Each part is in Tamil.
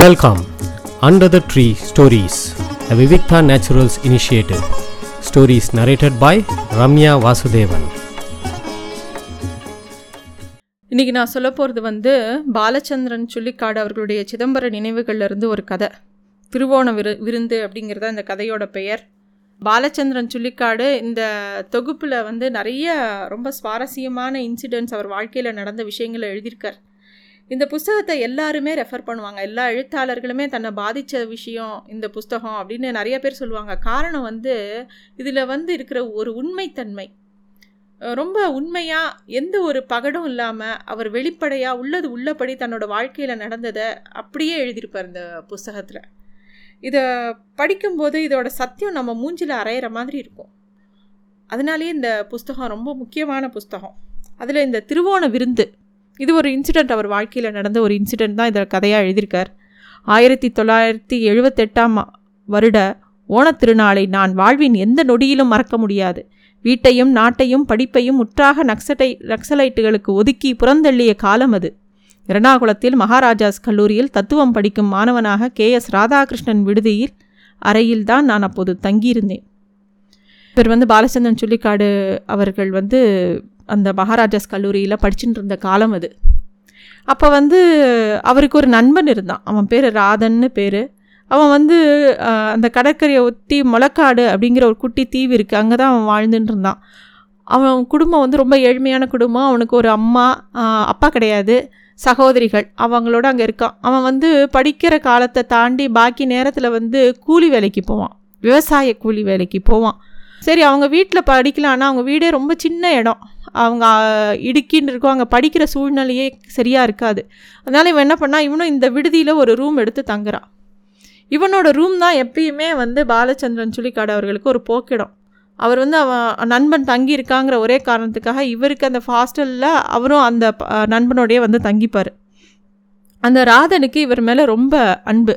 Welcome under the tree stories the Vivikta Naturals initiative Stories narrated by Ramya Vasudevan இன்றைக்கி நான் சொல்ல போகிறது வந்து பாலச்சந்திரன் சுள்ளிக்காடு அவர்களுடைய சிதம்பர நினைவுகள்ல இருந்து ஒரு கதை. திருவோண விரு விருந்து அப்படிங்கிறத இந்த கதையோட பெயர். பாலச்சந்திரன் சுள்ளிக்காடு இந்த தொகுப்பில் வந்து நிறைய ரொம்ப சுவாரஸ்யமான இன்சிடென்ட்ஸ் அவர் வாழ்க்கையில் நடந்த விஷயங்களை எழுதியிருக்கார். இந்த புஸ்தகத்தை எல்லாருமே ரெஃபர் பண்ணுவாங்க. எல்லா எழுத்தாளர்களுமே தன்னை பாதித்த விஷயம் இந்த புஸ்தகம் அப்படின்னு நிறைய பேர் சொல்லுவாங்க. காரணம் வந்து இதில் வந்து இருக்கிற ஒரு உண்மைத்தன்மை. ரொம்ப உண்மையாக எந்த ஒரு பகடும் இல்லாமல் அவர் வெளிப்படையாக உள்ளது உள்ளபடி தன்னோட வாழ்க்கையில் நடந்ததை அப்படியே எழுதியிருப்பார் இந்த புஸ்தகத்தில். இதை படிக்கும்போது இதோட சத்தியம் நம்ம மூஞ்சில் அரையிற மாதிரி இருக்கும். அதனாலேயே இந்த புஸ்தகம் ரொம்ப முக்கியமான புஸ்தகம். அதில் இந்த திருவோண விருந்து இது ஒரு இன்சிடெண்ட் அவர் வாழ்க்கையில் நடந்த ஒரு இன்சிடெண்ட் தான் இதில் கதையாக எழுதியிருக்கார். ஆயிரத்தி தொள்ளாயிரத்தி எழுபத்தெட்டாம் வருட ஓணத்திருநாளை நான் வாழ்வின் எந்த நொடியிலும் மறக்க முடியாது. வீட்டையும் நாட்டையும் படிப்பையும் முற்றாக நக்சட்டை நக்சலைட்டுகளுக்கு ஒதுக்கி புறந்தள்ளிய காலம் அது. எர்ணாகுளத்தில் மகாராஜாஸ் கல்லூரியில் தத்துவம் படிக்கும் மாணவனாக கே. எஸ். ராதாகிருஷ்ணன் விடுதியில் அறையில்தான் நான் அப்போது தங்கியிருந்தேன். இவர் வந்து பாலச்சந்திரன் சுள்ளிக்காடு அவர்கள் வந்து அந்த மகாராஜாஸ் கல்லூரியில் படிச்சுட்டு இருந்த காலம் அது. அப்போ வந்து அவருக்கு ஒரு நண்பன் இருந்தான். அவன் பேர் ராதன்னு பேர். அவன் வந்து அந்த கடற்கரையை ஒட்டி முளக்காடு அப்படிங்கிற ஒரு குட்டி தீவு இருக்குது அங்கே தான் அவன் வாழ்ந்துட்டு இருந்தான். அவன் குடும்பம் வந்து ரொம்ப ஏழ்மையான குடும்பம். அவனுக்கு ஒரு அம்மா அப்பா கிடையாது. சகோதரிகள் அவங்களோட அங்கே இருக்கான். அவன் வந்து படிக்கிற காலத்தை தாண்டி பாக்கி நேரத்தில் வந்து கூலி வேலைக்கு போவான். விவசாய கூலி வேலைக்கு போவான். சரி அவங்க வீட்டில் படிக்கலான்னா அவங்க வீடே ரொம்ப சின்ன இடம். அவங்க இடுக்கின்னு இருக்கும். அங்கே படிக்கிற சூழ்நிலையே சரியாக இருக்காது. அதனால் இவன் என்ன பண்ணால் இவனும் இந்த விடுதியில் ஒரு ரூம் எடுத்து தங்குறான் இவனோட ரூம் தான் எப்பயுமே வந்து பாலச்சந்திரன் சுழிக்காடு அவர்களுக்கு ஒரு போக்கிடம். அவர் வந்து அவன் நண்பன் தங்கி இருக்காங்கிற ஒரே காரணத்துக்காக இவருக்கு அந்த ஹாஸ்டலில் அவரும் அந்த நண்பனோடையே வந்து தங்கிப்பார். அந்த ராதனுக்கு இவர் மேலே ரொம்ப அன்பு.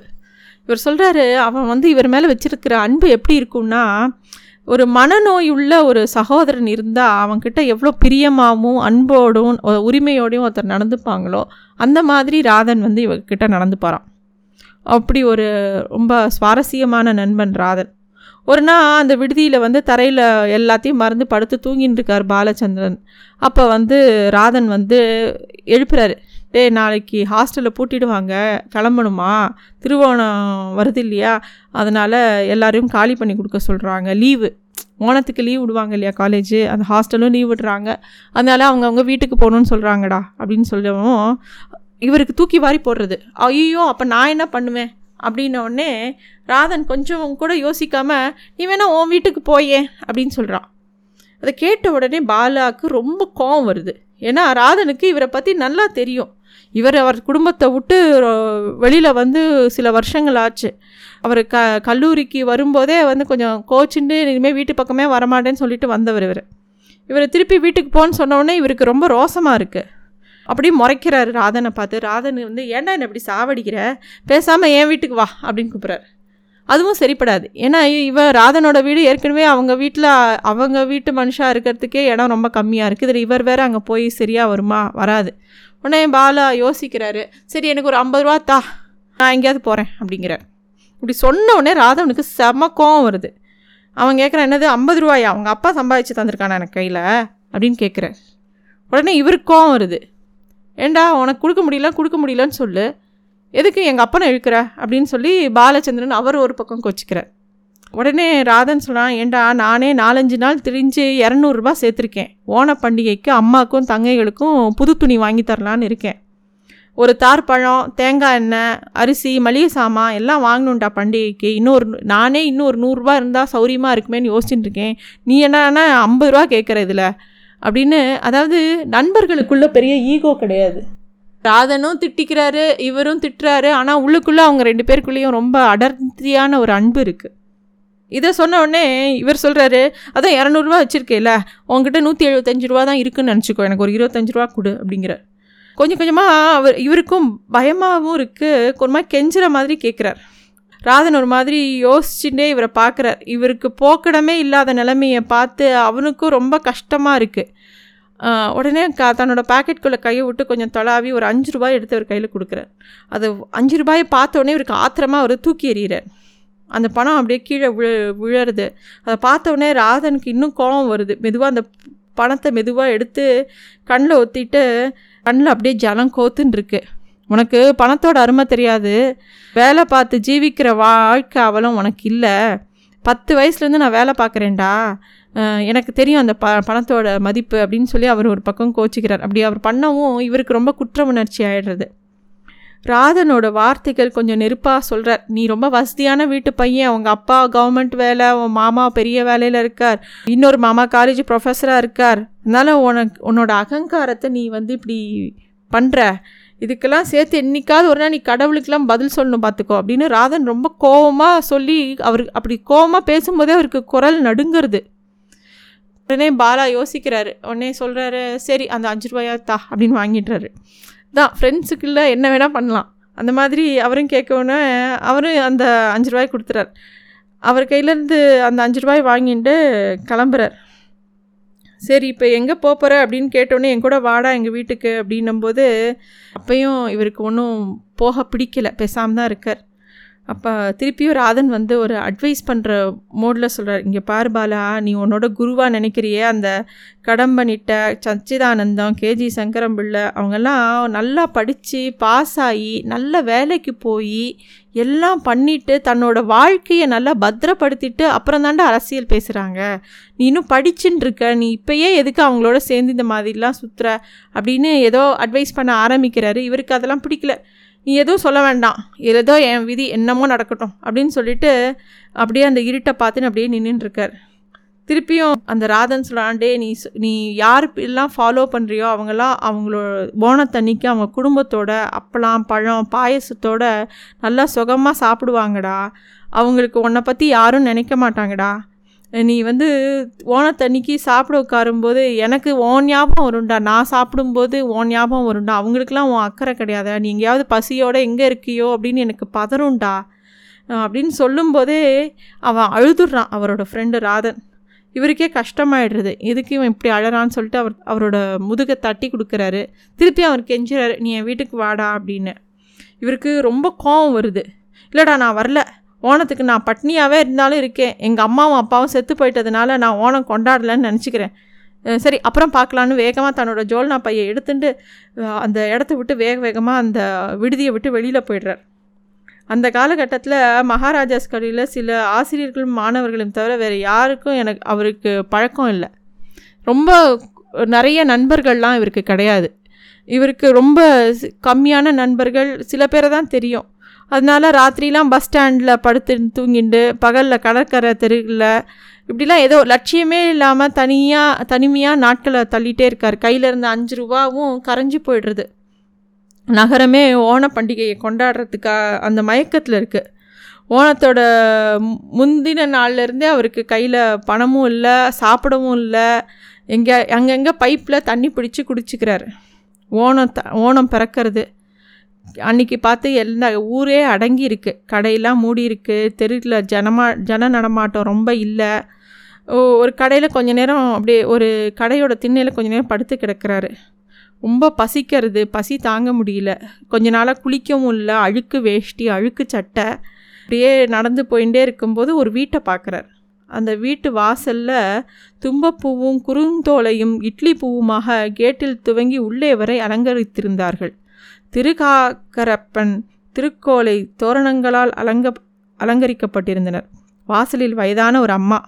இவர் சொல்கிறாரு அவன் வந்து இவர் மேலே வச்சுருக்கிற அன்பு எப்படி இருக்கும்னா ஒரு மனநோய் உள்ள ஒரு சகோதரன் இருந்தால் அவன்கிட்ட எவ்வளோ பிரியமாகவும் அன்போடும் உரிமையோடையும் ஒருத்தர் நடந்துப்பாங்களோ அந்த மாதிரி ராதன் வந்து இவர்கிட்ட நடந்துப்பாரான் அப்படி ஒரு ரொம்ப சுவாரஸ்யமான நண்பன் ராதன். ஒரு நாள் அந்த விடுதியில் வந்து தரையில் எல்லாத்தையும் மறந்து படுத்து தூங்கின்னு இருக்கார் பாலச்சந்திரன். அப்போ வந்து ராதன் வந்து எழுப்புறாரு. டேய் நாளைக்கு ஹாஸ்டலில் பூட்டிடுவாங்க. கிளம்பணுமா? திருவோணம் வருது இல்லையா? அதனால் எல்லோரையும் காலி பண்ணி கொடுக்க சொல்கிறாங்க லீவு. ஓணத்துக்கு லீவ் விடுவாங்க இல்லையா காலேஜு அந்த ஹாஸ்டலும் லீவ் விடுறாங்க. அதனால் அவங்கவுங்க வீட்டுக்கு போகணுன்னு சொல்கிறாங்கடா அப்படின்னு சொல்லவும் இவருக்கு தூக்கி வாரி போடுறது. ஐயோ அப்போ நான் என்ன பண்ணுவேன்? அப்படின்ன உடனே ராதன் கொஞ்சம் கூட யோசிக்காமல் நீ வேணா உன் வீட்டுக்கு போயே அப்படின்னு சொல்கிறான் அதை கேட்ட உடனே பாலாவுக்கு ரொம்ப கோவம் வருது. ஏன்னா ராதனுக்கு இவரை பற்றி நல்லா தெரியும். இவர் அவர் குடும்பத்தை விட்டு வெளியில் வந்து சில வருஷங்கள் ஆச்சு. அவர் க கல்லூரிக்கு வரும்போதே வந்து கொஞ்சம் கோச்சுண்டு இனிமேல் வீட்டு பக்கமே வரமாட்டேன்னு சொல்லிட்டு வந்தவர் இவர். இவர் திருப்பி வீட்டுக்கு போன்னு சொன்னோடனே இவருக்கு ரொம்ப ரோசமாக இருக்குது அப்படியே முறைக்கிறாரு ராதனை பார்த்து. ராதன் வந்து ஏன்டா என்ன இப்படி சாவடிக்கிற? பேசாமல் என் வீட்டுக்கு வா அப்படின்னு கூப்பிட்றாரு. அதுவும் சரிப்படாது. ஏன்னா இவன் ராதனோட வீடு ஏற்கனவே அவங்க வீட்டில் அவங்க வீட்டு மனுஷாக இருக்கிறதுக்கே இடம் ரொம்ப கம்மியாக இருக்குது இதில் இவர் வேற அங்கே போய் சரியாக வருமா? வராது. உடனே பாலா யோசிக்கிறாரு சரி எனக்கு ஒரு ஐம்பது ரூபா தா நான் எங்கேயாவது போகிறேன் அப்படிங்கிறார். இப்படி சொன்ன உடனே ராதவனுக்கு செம கோவம் வருது. அவன் கேட்குறான் என்னது ஐம்பது ரூபாயா? அவங்க அப்பா சம்பாதிச்சு தந்திருக்கானா எனக்கு கையில்? அப்படின்னு கேட்குறார் உடனே இவருக்கு கோவம் வருது. ஏண்டா உனக்கு கொடுக்க முடியல கொடுக்க முடியலன்னு சொல்லு. எதுக்கு எங்கள் அப்பனை இழுக்கிற? அப்படின்னு சொல்லி பாலச்சந்திரன் அவர் ஒரு பக்கம் கொச்சிக்கிறார். உடனே ராதன் சொன்னான் ஏண்டா நானே நாலஞ்சு நாள் திரிஞ்சு இரநூறுபா சேர்த்துருக்கேன். ஓண பண்டிகைக்கு அம்மாக்கும் தங்கைகளுக்கும் புது துணி வாங்கி தரலான்னு இருக்கேன். ஒரு தார்பழம் தேங்காய் எண்ணெய் அரிசி மளிகை சாமான் எல்லாம் வாங்கணுண்டா பண்டிகைக்கு. இன்னொரு நானே இன்னும் ஒரு நூறுரூவா இருந்தால் சௌரியமாக இருக்குமேன்னு யோசிச்சுட்டு இருக்கேன். நீ என்னன்னா ஐம்பது ரூபா கேட்குற இதில்? அப்படின்னு அதாவது நண்பர்களுக்குள்ள பெரிய ஈகோ கிடையாது. ராதனும் திட்டிக்கிறாரு இவரும் திட்டுறாரு. ஆனால் உள்ளுக்குள்ளே அவங்க ரெண்டு பேருக்குள்ளேயும் ரொம்ப அடர்த்தியான ஒரு அன்பு இருக்குது இதை சொன்ன உடனே இவர் சொல்கிறாரு அதான் இரநூறுவா வச்சுருக்கேல உங்ககிட்ட நூற்றி எழுபத்தஞ்சு ரூபா தான் இருக்குன்னு நினச்சிக்கோ எனக்கு ஒரு இருபத்தஞ்சு ரூபா கொடு அப்படிங்கிறார். கொஞ்சம் கொஞ்சமாக அவர் இவருக்கும் பயமாகவும் இருக்குது கொஞ்சமாக மாதிரி கெஞ்சுற மாதிரி கேட்குறார் ராதன் ஒரு மாதிரி யோசிச்சுட்டே இவரை பார்க்குறார் இவருக்கு போக்கிடமே இல்லாத நிலைமையை பார்த்து அவனுக்கும் ரொம்ப கஷ்டமாக இருக்குது உடனே க தன்னோட பாக்கெட்குள்ளே கையை விட்டு கொஞ்சம் தொலாவி ஒரு அஞ்சு ரூபாய் எடுத்து அவர் கையில் கொடுக்குறார். அது அஞ்சு ரூபாயை பார்த்த உடனே இவருக்கு ஆத்திரமாக அவர் தூக்கி எறிகிறார். அந்த பணம் அப்படியே கீழே விழு விழருது அதை பார்த்தவொடனே ராதனுக்கு இன்னும் கோபம் வருது. மெதுவாக அந்த பணத்தை மெதுவாக எடுத்து கண்ணில் ஒத்திட்டு கண்ணில் அப்படியே ஜலம் கோத்துன்னு இருக்கு உனக்கு பணத்தோட அருமை தெரியாது. வேலை பார்த்து ஜீவிக்கிற வாழ்க்கை அவலம் உனக்கு இல்லை. பத்து வயசுலேருந்து நான் வேலை பார்க்குறேன்டா. எனக்கு தெரியும் அந்த ப பணத்தோட மதிப்பு அப்படின்னு சொல்லி அவர் ஒரு பக்கம் கோச்சிக்கிறார். அப்படி அவர் பண்ணவும் இவருக்கு ரொம்ப குற்ற உணர்ச்சி ஆயிடுறது. ராதனோட வார்த்தைகள் கொஞ்சம் நெருப்பாக சொல்கிறார் நீ ரொம்ப வசதியான வீட்டு பையன். அவங்க அப்பா கவர்மெண்ட் வேலை உன் மாமா பெரிய வேலையில் இருக்கார். இன்னொரு மாமா காலேஜ் ப்ரொஃபஸராக இருக்கார். அதனால் உனக்கு உன்னோட அகங்காரத்தை நீ வந்து இப்படி பண்ணுற இதுக்கெல்லாம் சேர்த்து என்னைக்காவது ஒரு நாள் நீ கடவுளுக்கெல்லாம் பதில் சொல்லணும் பார்த்துக்கோ அப்படின்னு ராதன் ரொம்ப கோவமாக சொல்லி அவர் அப்படி கோவமாக பேசும்போதே அவருக்கு குரல் நடுங்கிறது. உடனே பாலா யோசிக்கிறாரு. உடனே சொல்கிறாரு சரி அந்த அஞ்சு ரூபாயா தா அப்படின்னு வாங்கிடுறாரு. தான் ஃப்ரெண்ட்ஸுக்குள்ள என்ன வேணால் பண்ணலாம். அந்த மாதிரி அவரும் கேட்கவுடனே அவரும் அந்த அஞ்சு ரூபாய் கொடுத்துறார். அவர் கையிலேருந்து அந்த அஞ்சு ரூபாய் வாங்கிட்டு கிளம்புறார். சரி இப்போ எங்கே போகிற அப்படின்னு கேட்டோன்னே என் கூட வாடா எங்கள் வீட்டுக்கு அப்படின்னும்போது அப்பையும் இவருக்கு ஒன்றும் போக பிடிக்கல. பேசாமல் தான் இருக்கார். அப்போ திருப்பியும் ராதன் வந்து ஒரு அட்வைஸ் பண்ணுற மோடில் சொல்கிறார் இங்கே பாரு பாலா நீ உன்னோட குருவாக நினைக்கிறியே. அந்த கடம்பனிட்ட சச்சிதானந்தம் கேஜி சங்கரம் பிள்ளை அவங்கெல்லாம் நல்லா படித்து பாஸ் ஆகி நல்ல வேலைக்கு போய் எல்லாம் பண்ணிட்டு தன்னோட வாழ்க்கையை நல்லா பத்திரப்படுத்திட்டு அப்புறம் தாண்டா அரசியல் பேசுகிறாங்க நீ இன்னும் படிச்சுன்னு இருக்க. நீ இப்போயே எதுக்கு அவங்களோட சேர்ந்து இந்த மாதிரிலாம் சுற்றுற அப்படின்னு ஏதோ அட்வைஸ் பண்ண ஆரம்பிக்கிறாரு. இவருக்கு அதெல்லாம் பிடிக்கல. நீ எதுவும் சொல்ல வேண்டாம். ஏதோ என் விதி என்னமோ நடக்கட்டும் அப்படின்னு சொல்லிட்டு அப்படியே அந்த இருட்டை பார்த்துன்னு அப்படியே நின்றுட்டுருக்கார் திருப்பியும் அந்த ராதன் சொல்லாண்டே நீ நீ யார் எல்லாம் ஃபாலோ பண்ணுறியோ அவங்கெல்லாம் அவங்களோட போனத்தன்னைக்கு அவங்க குடும்பத்தோட அப்பளம் பழம் பாயசத்தோட நல்லா சுகமாக சாப்பிடுவாங்கடா. அவங்களுக்கு உன்னை பற்றி யாரும் நினைக்க மாட்டாங்கடா. நீ வந்து ஓணத்தன்னைக்கு சாப்பிட உட்காரும்போது எனக்கு ஓன் ஞாபகம் வரும்டா. நான் சாப்பிடும்போது ஓன் ஞாபகம் வரும்டா. அவங்களுக்குலாம் உன் அக்கறை கிடையாதா. நீ எங்கேயாவது பசியோடு எங்கே இருக்கியோ அப்படின்னு எனக்கு பதறும்டா. அப்படின்னு சொல்லும்போதே அவன் அழுதுடுறான் அவரோட ஃப்ரெண்டு ராதன். இவருக்கே கஷ்டமாயிடுறது. எதுக்கு இவன் இப்படி அழறான்னு சொல்லிட்டு அவர் அவரோட முதுகை தட்டி கொடுக்குறாரு. திருப்பி அவர் கெஞ்சுறாரு நீ என் வீட்டுக்கு வாடா அப்படின்னு. இவருக்கு ரொம்ப கோவம் வருது. இல்லைடா நான் வரல. ஓணத்துக்கு நான் பட்னியாகவே இருந்தாலும் இருக்கேன். எங்கள் அம்மாவும் அப்பாவும் செத்து போயிட்டதுனால நான் ஓணம் கொண்டாடலன்னு நினச்சிக்கிறேன். சரி அப்புறம் பார்க்கலான்னு வேகமாக தன்னோட ஜோல்னா பையை எடுத்துட்டு அந்த இடத்த விட்டு வேக வேகமாக அந்த விடுதியை விட்டு வெளியில் போயிடுறார். அந்த காலகட்டத்தில் மகாராஜாஸ் கல்லூரியில் சில ஆசிரியர்களும் மாணவர்களும் தவிர வேறு யாருக்கும் எனக்கு அவருக்கு பழக்கம் இல்லை. ரொம்ப நிறைய நண்பர்கள்லாம் இவருக்கு கிடையாது. இவருக்கு ரொம்ப கம்மியான நண்பர்கள் சில பேரை தான் தெரியும். அதனால ராத்திரிலாம் பஸ் ஸ்டாண்டில் படுத்து தூங்கிண்டு பகலில் கடற்கரை தெருவில் இப்படிலாம் ஏதோ லட்சியமே இல்லாமல் தனியாக தனிமையாக நாட்களை தள்ளிகிட்டே இருக்கார். கையில் இருந்த அஞ்சு ரூபாவும் கரைஞ்சி போயிடுறது. நகரமே ஓண பண்டிகையை கொண்டாடுறதுக்காக அந்த மயக்கத்தில் இருக்குது ஓணத்தோட முந்தின நாள்லேருந்தே அவருக்கு கையில் பணமும் இல்லை சாப்பிடவும் இல்லை. எங்கே அங்கங்கே பைப்பில் தண்ணி பிடிச்சி குடிச்சிக்கிறாரு. ஓணம் த ஓணம் பிறக்கிறது. அன்னைக்கு பார்த்து எல்லா ஊரே அடங்கியிருக்கு. கடையெல்லாம் மூடி இருக்குது தெருவில் ஜனமா ஜன நடமாட்டம் ரொம்ப இல்லை. ஒரு கடையில் கொஞ்ச நேரம் அப்படியே ஒரு கடையோட திண்ணையில் கொஞ்ச நேரம் படுத்து கிடக்கிறாரு. ரொம்ப பசிக்கிறது பசி தாங்க முடியல. கொஞ்ச நாளாக குளிக்கவும் இல்லை. அழுக்கு வேஷ்டி அழுக்கு சட்டை. அப்படியே நடந்து போயிட்டே இருக்கும்போது ஒரு வீட்டை பார்க்குறார். அந்த வீட்டு வாசலில் தும்பப்பூவும் குறுந்தோலையும் இட்லி பூவுமாக கேட்டில் துவங்கி உள்ளே வரை அலங்கரித்திருந்தார்கள். திருகாக்கரப்பன் திருக்கோலை தோரணங்களால் அலங்க அலங்கரிக்கப்பட்டிருந்தனர். வாசலில் வயதான ஒரு அம்மா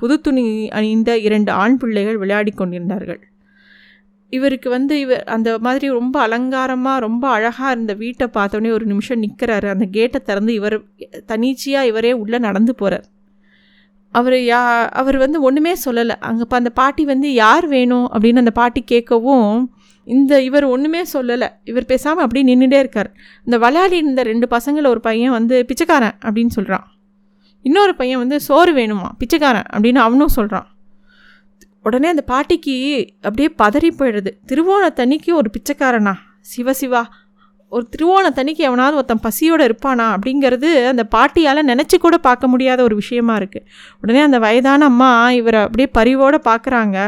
புது துணி அணிந்த இரண்டு ஆண் பிள்ளைகள் விளையாடிக் கொண்டிருந்தார்கள். இவருக்கு வந்து இவர் அந்த மாதிரி ரொம்ப அலங்காரமாக ரொம்ப அழகாக இருந்த வீட்டை பார்த்தோன்னே ஒரு நிமிஷம் நிற்கிறாரு அந்த கேட்டை திறந்து இவர் தனிச்சியாக இவரே உள்ளே நடந்து போகிறார் அவர் யா அவர் வந்து ஒன்றுமே சொல்லலை. அங்கே இப்போ அந்த பாட்டி வந்து யார் வேணும் அப்படின்னு அந்த பாட்டி கேட்கவும் இந்த இவர் ஒன்றுமே சொல்லலை. இவர் பேசாமல் அப்படியே நின்றுட்டே இருக்கார். இந்த விளையாடி இருந்த ரெண்டு பசங்களை ஒரு பையன் வந்து பிச்சைக்காரன் அப்படின்னு சொல்கிறான் இன்னொரு பையன் வந்து சோறு வேணுமா? பிச்சைக்காரன் அப்படின்னு அவனும் சொல்கிறான் உடனே அந்த பாட்டிக்கு அப்படியே பதறி போயிடுது. திருவோணத்தன்னைக்கு ஒரு பிச்சைக்காரனா? சிவ சிவா. ஒரு திருவோணத்தன்னைக்கு எவனாவது ஒருத்தன் பசியோடு இருப்பானா? அப்படிங்கிறது அந்த பாட்டியால் நினச்சி கூட பார்க்க முடியாத ஒரு விஷயமா இருக்குது உடனே அந்த வயதான அம்மா இவரை அப்படியே பரிவோடு பார்க்குறாங்க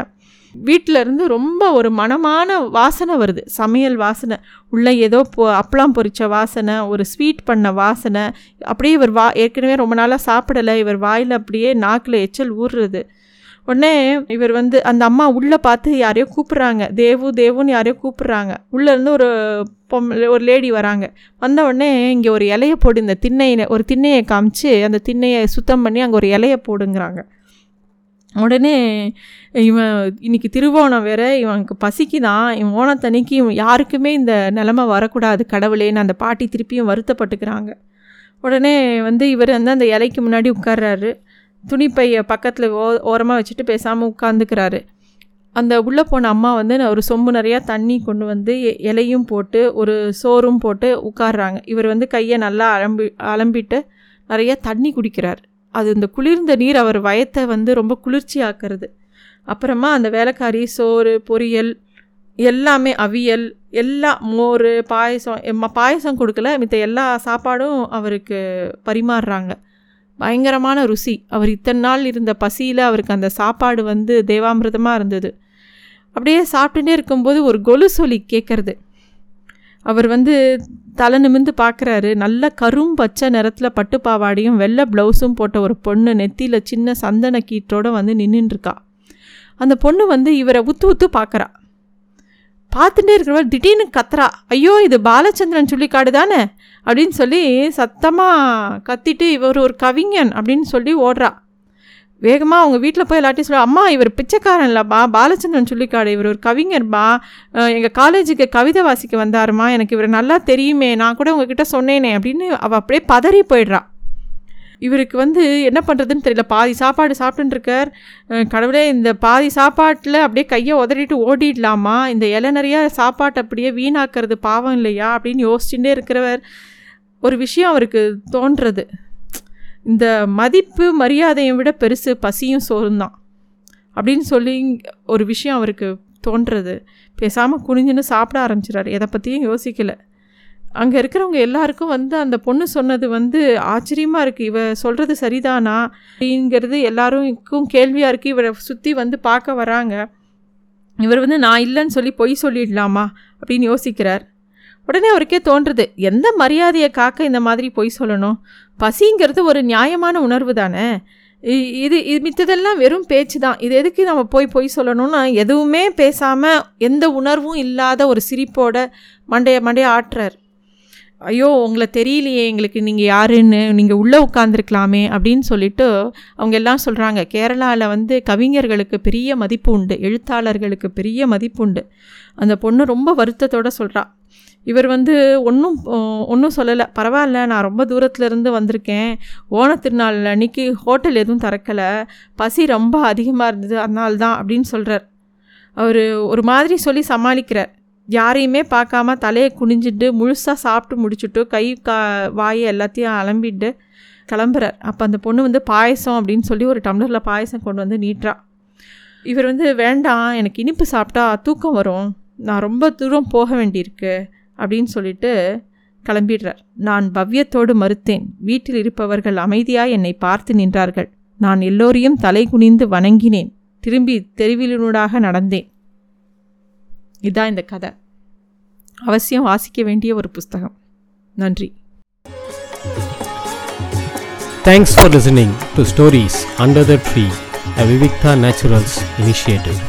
வீட்டில் இருந்து ரொம்ப ஒரு மனமான வாசனை வருது. சமையல் வாசனை உள்ளே ஏதோ பொ அப்பளம் பொரிச்ச வாசனை ஒரு ஸ்வீட் பண்ண வாசனை. அப்படியே இவர் வா ஏற்கனவே ரொம்ப நாளாக சாப்பிடலை இவர் வாயில் அப்படியே நாக்கில் எச்சல் ஊறுறது உடனே இவர் வந்து அந்த அம்மா உள்ளே பார்த்து யாரையோ கூப்பிட்றாங்க. தேவு தேவுன்னு யாரையோ கூப்பிட்றாங்க. உள்ளேருந்து ஒரு பொம் ஒரு லேடி வராங்க. வந்த உடனே இங்கே ஒரு இலையை போடு இந்த திண்ணையை ஒரு திண்ணையை காமிச்சு அந்த திண்ணையை சுத்தம் பண்ணி அங்கே ஒரு இலையை போடுங்கிறாங்க. உடனே இவன் இன்றைக்கி திருவோணம் வேறு இவனுக்கு பசிக்குதான் இவன் ஓணத்தன்னைக்கு இவன் யாருக்குமே இந்த நிலமை வரக்கூடாது கடவுளேன்னு அந்த பாட்டி திருப்பியும் வருத்தப்பட்டுக்கிறாங்க. உடனே வந்து இவர் வந்து அந்த இலைக்கு முன்னாடி உட்கார்றாரு. துணிப்பையை பக்கத்தில் ஓ ஓரமாக வச்சுட்டு பேசாமல் உட்காந்துக்கிறாரு அந்த உள்ளே போன அம்மா வந்து ஒரு சொம்பு நிறையா தண்ணி கொண்டு வந்து எ- இலையும் போட்டு ஒரு சோறும் போட்டு உட்கார்றாங்க. இவர் வந்து கையை நல்லா அலம்பி அலம்பிட்டு நிறைய தண்ணி குடிக்கிறார். அது இந்த குளிர்ந்த நீர் அவர் வயத்தை வந்து ரொம்ப குளிர்ச்சியாக்குறது. அப்புறமா அந்த வேலைக்காரி சோறு பொரியல் எல்லாமே அவியல் எல்லா மோர் பாயசம் பாயசம் கொடுக்கல மித்த எல்லா சாப்பாடும் அவருக்கு பரிமாறுறாங்க. பயங்கரமான ருசி. அவர் இத்தனை நாள் இருந்த பசியில் அவருக்கு அந்த சாப்பாடு வந்து தேவாமிர்தமாக இருந்தது. அப்படியே சாப்பிட்டுட்டே இருக்கும்போது ஒரு கொலுசொலி கேட்குறது அவர் வந்து தலை நிமிந்து பார்க்குறாரு. நல்ல கரும் பச்சை நிறத்தில் பட்டு பாவாடையும் வெள்ளை ப்ளவுஸும் போட்ட ஒரு பொண்ணு நெத்தியில் சின்ன சந்தன கீற்றோட வந்து நின்றுட்டுருக்கா அந்த பொண்ணு வந்து இவரை உத்து உத்து பார்க்குறா. பார்த்துட்டே இருக்கிறவர் திடீர்னு கத்துறா. ஐயோ இது பாலச்சந்திரன் சுள்ளிக்காடு தானே? அப்படின்னு சொல்லி சத்தமாக கத்திட்டு இவர் ஒரு கவிஞன் அப்படின்னு சொல்லி ஓடுறா. வேகமாக அவங்க வீட்டில் போய் எல்லாத்தையும் சொல்ல அம்மா இவர் பிச்சைக்காரன் இல்லைப்பா பாலச்சந்திரன் சொல்லிக்காடு இவர் ஒரு கவிஞர்பா எங்கள் காலேஜுக்கு கவிதை வாசிக்க வந்தாருமா எனக்கு இவர் நல்லா தெரியுமே நான் கூட உங்ககிட்ட சொன்னேனே அப்படின்னு அவள் அப்படியே பதறி போயிடுறான் இவருக்கு வந்து என்ன பண்ணுறதுன்னு தெரியல பாதி சாப்பாடு சாப்பிட்டுருக்கார் இருக்கார். கடவுளே இந்த பாதி சாப்பாட்டில் அப்படியே கையை உதறிட்டு ஓடிடலாமா? இந்த இலை நிறையா சாப்பாட்டை அப்படியே வீணாக்கிறது பாவம் இல்லையா? அப்படின்னு யோசிச்சுட்டே இருக்கிறவர். ஒரு விஷயம் அவருக்கு தோன்றது. இந்த மதிப்பு மரியாதையை விட பெருசு பசியும் சோறும் தான். அப்படின்னு சொல்லி ஒரு விஷயம் அவருக்கு தோன்றது. பேசாமல் குனிஞ்சுன்னு சாப்பிட ஆரம்பிச்சிடாரு எதை பற்றியும் யோசிக்கலை. அங்கே இருக்கிறவங்க எல்லாருக்கும் வந்து அந்த பொண்ணு சொன்னது வந்து ஆச்சரியமாக இருக்குது இவ சொல்கிறது சரிதானா அப்படிங்கிறது எல்லாருக்கும் கேள்வியாக இருக்குது இவரை சுற்றி வந்து பார்க்க வராங்க. இவர் வந்து நான் இல்லைன்னு சொல்லி பொய் சொல்லிடலாமா அப்படின்னு யோசிக்கிறார். உடனே அவருக்கே தோன்றுது எந்த மரியாதையை காக்க இந்த மாதிரி பொய் சொல்லணும்? பசிங்கிறது ஒரு நியாயமான உணர்வு தானே? இ- இது இது மித்ததெல்லாம் வெறும் பேச்சு தான். இது எதுக்கு நம்ம போய் பொய் சொல்லணும்னா எதுவுமே பேசாமல் எந்த உணர்வும் இல்லாத ஒரு சிரிப்போட மண்டைய மண்டைய ஆட்டுறார். ஐயோ உங்களை தெரியலையே எங்களுக்கு நீங்கள் யாருன்னு? நீங்கள் உள்ளே உட்காந்துருக்கலாமே அப்படின்னு சொல்லிட்டு அவங்க எல்லாம் சொல்கிறாங்க கேரளாவில் வந்து கவிஞர்களுக்கு பெரிய மதிப்பு உண்டு எழுத்தாளர்களுக்கு பெரிய மதிப்பு உண்டு. அந்த பொண்ணு ரொம்ப வருத்தத்தோட சொல்கிறா இவர் வந்து ஒன்றும் ஒன்றும் சொல்லலை. பரவாயில்ல நான் ரொம்ப தூரத்துலேருந்து வந்திருக்கேன். ஓணத்திருநாள் அன்னைக்கு ஹோட்டல் எதுவும் திறக்கலை. பசி ரொம்ப அதிகமாக இருந்தது அதனால தான் அப்படின்னு சொல்கிறார் அவர் ஒரு மாதிரி சொல்லி சமாளிக்கிறார். யாரையுமே பார்க்காம தலையை குனிஞ்சிட்டு முழுசாக சாப்பிட்டு முடிச்சுட்டு கை கா வாயை எல்லாத்தையும் அலம்பிட்டு கிளம்புறார். அப்போ அந்த பொண்ணு வந்து பாயசம் அப்படின்னு சொல்லி ஒரு டம்ளரில் பாயசம் கொண்டு வந்து நீட்டுறா. இவர் வந்து வேண்டாம் எனக்கு இனிப்பு சாப்பிட்டா தூக்கம் வரும். நான் ரொம்ப தூரம் போக வேண்டியிருக்கு. அப்படின்னு சொல்லிட்டு கிளம்பிடுறார். நான் பவ்யத்தோடு மறுத்தேன். வீட்டில் இருப்பவர்கள் அமைதியாய் என்னை பார்த்து நின்றார்கள். நான் எல்லோரையும் தலை குனிந்து வணங்கினேன். திரும்பி தெருவிலூடாக நடந்தேன். இதான் இந்த கதை. அவசியம் வாசிக்க வேண்டிய ஒரு புஸ்தகம். நன்றி. Thanks for listening to stories under the tree a Vivikta Naturals initiative